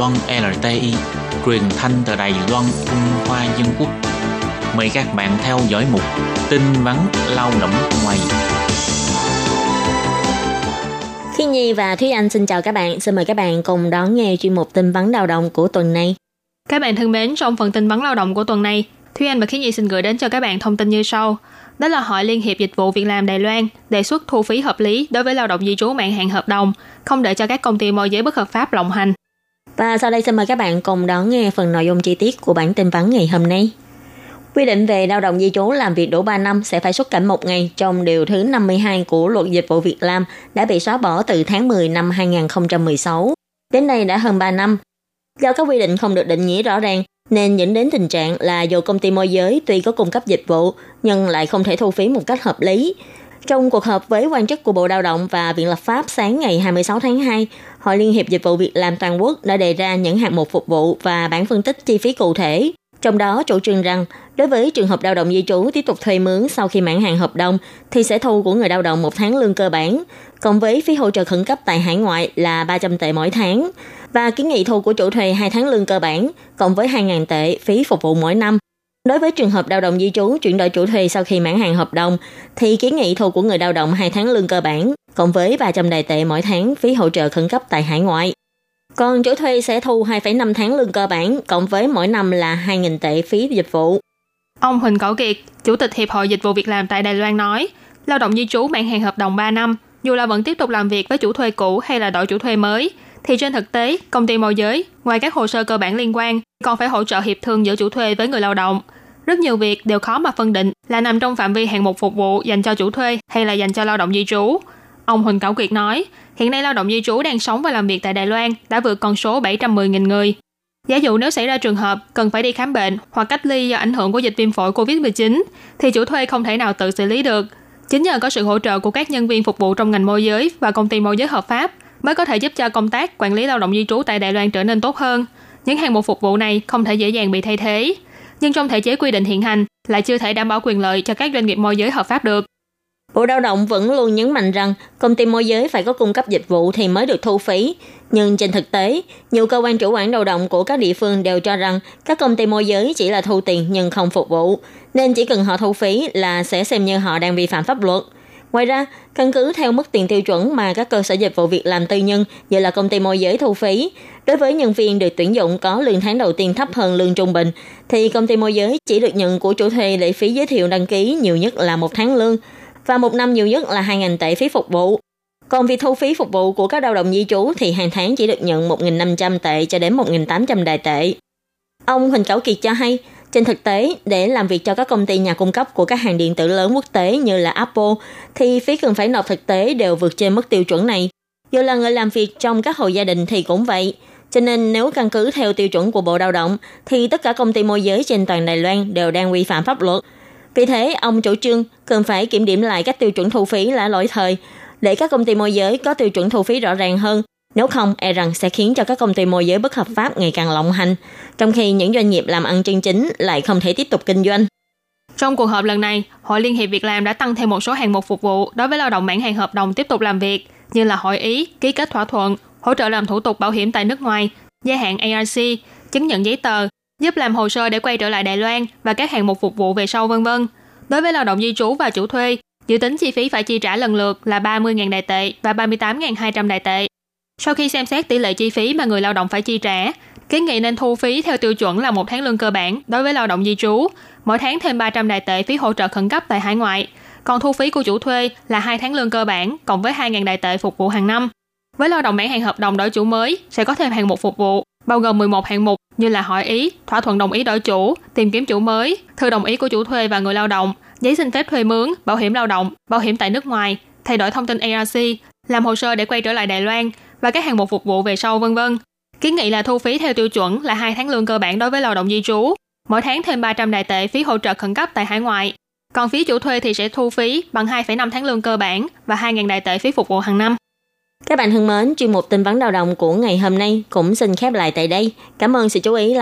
Loan LTI, truyền thanh từ Đài Loan, Trung Hoa Dân Quốc. Mời các bạn theo dõi mục tin vắn lao động ngoài. Khi Nhi và Thúy Anh xin chào các bạn. Xin mời các bạn cùng đón nghe chuyên mục tin vắn lao động của tuần này. Các bạn thân mến, trong phần tin vắn lao động của tuần này, Thúy Anh và Khí Nhi xin gửi đến cho các bạn thông tin như sau. Đó là Hội Liên hiệp Dịch vụ Việc làm Đài Loan đề xuất thu phí hợp lý đối với lao động di trú mãn hạn hợp đồng, không để cho các công ty môi giới bất hợp pháp lộng hành. Và sau đây xin mời các bạn cùng đón nghe phần nội dung chi tiết của bản tin vắn ngày hôm nay. Quy định về lao động di trú làm việc đủ 3 năm sẽ phải xuất cảnh một ngày trong điều thứ 52 của Luật Dịch vụ Việc làm đã bị xóa bỏ từ tháng 10 năm 2016. Đến nay đã hơn 3 năm. Do các quy định không được định nghĩa rõ ràng, nên dẫn đến tình trạng là dù công ty môi giới tuy có cung cấp dịch vụ nhưng lại không thể thu phí một cách hợp lý. Trong cuộc họp với quan chức của Bộ Lao động và Viện Lập pháp sáng ngày 26 tháng 2, Hội Liên hiệp Dịch vụ Việc làm toàn quốc đã đề ra những hạng mục phục vụ và bản phân tích chi phí cụ thể. Trong đó chủ trương rằng, đối với trường hợp lao động di trú tiếp tục thuê mướn sau khi mãn hạn hợp đồng thì sẽ thu của người lao động một tháng lương cơ bản, cộng với phí hỗ trợ khẩn cấp tại hải ngoại là 300 tệ mỗi tháng và kiến nghị thu của chủ thuê 2 tháng lương cơ bản, cộng với 2.000 tệ phí phục vụ mỗi năm. Đối với trường hợp lao động di trú chuyển đổi chủ thuê sau khi mãn hạn hợp đồng, thì kiến nghị thu của người lao động 2 tháng lương cơ bản, cộng với 300 đài tệ mỗi tháng phí hỗ trợ khẩn cấp tại hải ngoại. Còn chủ thuê sẽ thu 2,5 tháng lương cơ bản, cộng với mỗi năm là 2.000 tệ phí dịch vụ. Ông Huỳnh Cẩu Kiệt, Chủ tịch Hiệp hội Dịch vụ Việc làm tại Đài Loan nói, lao động di trú mãn hạn hợp đồng 3 năm, dù là vẫn tiếp tục làm việc với chủ thuê cũ hay là đổi chủ thuê mới, thì trên thực tế, công ty môi giới, ngoài các hồ sơ cơ bản liên quan, còn phải hỗ trợ hiệp thương giữa chủ thuê với người lao động. Rất nhiều việc đều khó mà phân định là nằm trong phạm vi hạng mục phục vụ dành cho chủ thuê hay là dành cho lao động di trú. Ông Huỳnh Cảo Kiệt nói, hiện nay lao động di trú đang sống và làm việc tại Đài Loan đã vượt con số 710.000 người. Giả dụ nếu xảy ra trường hợp cần phải đi khám bệnh hoặc cách ly do ảnh hưởng của dịch viêm phổi COVID-19, thì chủ thuê không thể nào tự xử lý được. Chính nhờ có sự hỗ trợ của các nhân viên phục vụ trong ngành môi giới và công ty môi giới hợp pháp mới có thể giúp cho công tác quản lý lao động di trú tại Đài Loan trở nên tốt hơn. Những hàng mục phục vụ này không thể dễ dàng bị thay thế. Nhưng trong thể chế quy định hiện hành lại chưa thể đảm bảo quyền lợi cho các doanh nghiệp môi giới hợp pháp được. Bộ Lao động vẫn luôn nhấn mạnh rằng công ty môi giới phải có cung cấp dịch vụ thì mới được thu phí. Nhưng trên thực tế, nhiều cơ quan chủ quản lao động của các địa phương đều cho rằng các công ty môi giới chỉ là thu tiền nhưng không phục vụ, nên chỉ cần họ thu phí là sẽ xem như họ đang vi phạm pháp luật. Ngoài ra, căn cứ theo mức tiền tiêu chuẩn mà các cơ sở dịch vụ việc làm tư nhân như là công ty môi giới thu phí, đối với nhân viên được tuyển dụng có lương tháng đầu tiên thấp hơn lương trung bình, thì công ty môi giới chỉ được nhận của chủ thuê lệ phí giới thiệu đăng ký nhiều nhất là một tháng lương và một năm nhiều nhất là 2.000 tệ phí phục vụ. Còn việc thu phí phục vụ của các lao động di trú thì hàng tháng chỉ được nhận 1.500 tệ cho đến 1.800 đài tệ. Ông Huỳnh Cảo Kiệt cho hay, trên thực tế, để làm việc cho các công ty nhà cung cấp của các hàng điện tử lớn quốc tế như là Apple, thì phí cần phải nộp thực tế đều vượt trên mức tiêu chuẩn này. Dù là người làm việc trong các hộ gia đình thì cũng vậy. Cho nên nếu căn cứ theo tiêu chuẩn của Bộ Lao động, thì tất cả công ty môi giới trên toàn Đài Loan đều đang vi phạm pháp luật. Vì thế, ông chủ trương cần phải kiểm điểm lại các tiêu chuẩn thu phí là lỗi thời, để các công ty môi giới có tiêu chuẩn thu phí rõ ràng hơn, nếu không, e rằng sẽ khiến cho các công ty môi giới bất hợp pháp ngày càng lộng hành, trong khi những doanh nghiệp làm ăn chân chính lại không thể tiếp tục kinh doanh. Trong cuộc họp lần này, Hội Liên hiệp Việc làm đã tăng thêm một số hàng mục phục vụ đối với lao động mãn hạn hợp đồng tiếp tục làm việc, như là hội ý, ký kết thỏa thuận, hỗ trợ làm thủ tục bảo hiểm tại nước ngoài, gia hạn ARC, chứng nhận giấy tờ, giúp làm hồ sơ để quay trở lại Đài Loan và các hàng mục phục vụ về sau vân vân. Đối với lao động di trú và chủ thuê, dự tính chi phí phải chi trả lần lượt là 30.000 đại tệ và 38.200 đại tệ. Sau khi xem xét tỷ lệ chi phí mà người lao động phải chi trả, kiến nghị nên thu phí theo tiêu chuẩn là một tháng lương cơ bản đối với lao động di trú, mỗi tháng thêm 300 đại tệ phí hỗ trợ khẩn cấp tại hải ngoại. Còn thu phí của chủ thuê là 2 tháng lương cơ bản cộng với 2.000 đại tệ phục vụ hàng năm. Với lao động mãn hạn hợp đồng đổi chủ mới sẽ có thêm hàng mục phục vụ, bao gồm 11 hạng mục như là hỏi ý, thỏa thuận đồng ý đổi chủ, tìm kiếm chủ mới, thư đồng ý của chủ thuê và người lao động, giấy xin phép thuê mướn, bảo hiểm lao động, bảo hiểm tại nước ngoài, thay đổi thông tin ARC, làm hồ sơ để quay trở lại Đài Loan, và các hạng mục phục vụ về sau vân vân. Kiến nghị là thu phí theo tiêu chuẩn là hai tháng lương cơ bản đối với lao động di trú, mỗi tháng thêm 300 đại tệ phí hỗ trợ khẩn cấp tại hải ngoại. Còn phí chủ thuê thì sẽ thu phí bằng 2,5 tháng lương cơ bản và 2.000 đại tệ phí phục vụ hàng năm. Các bạn thân mến, chuyên mục tin vấn lao động của ngày hôm nay cũng xin khép lại tại đây. Cảm ơn sự chú ý lắng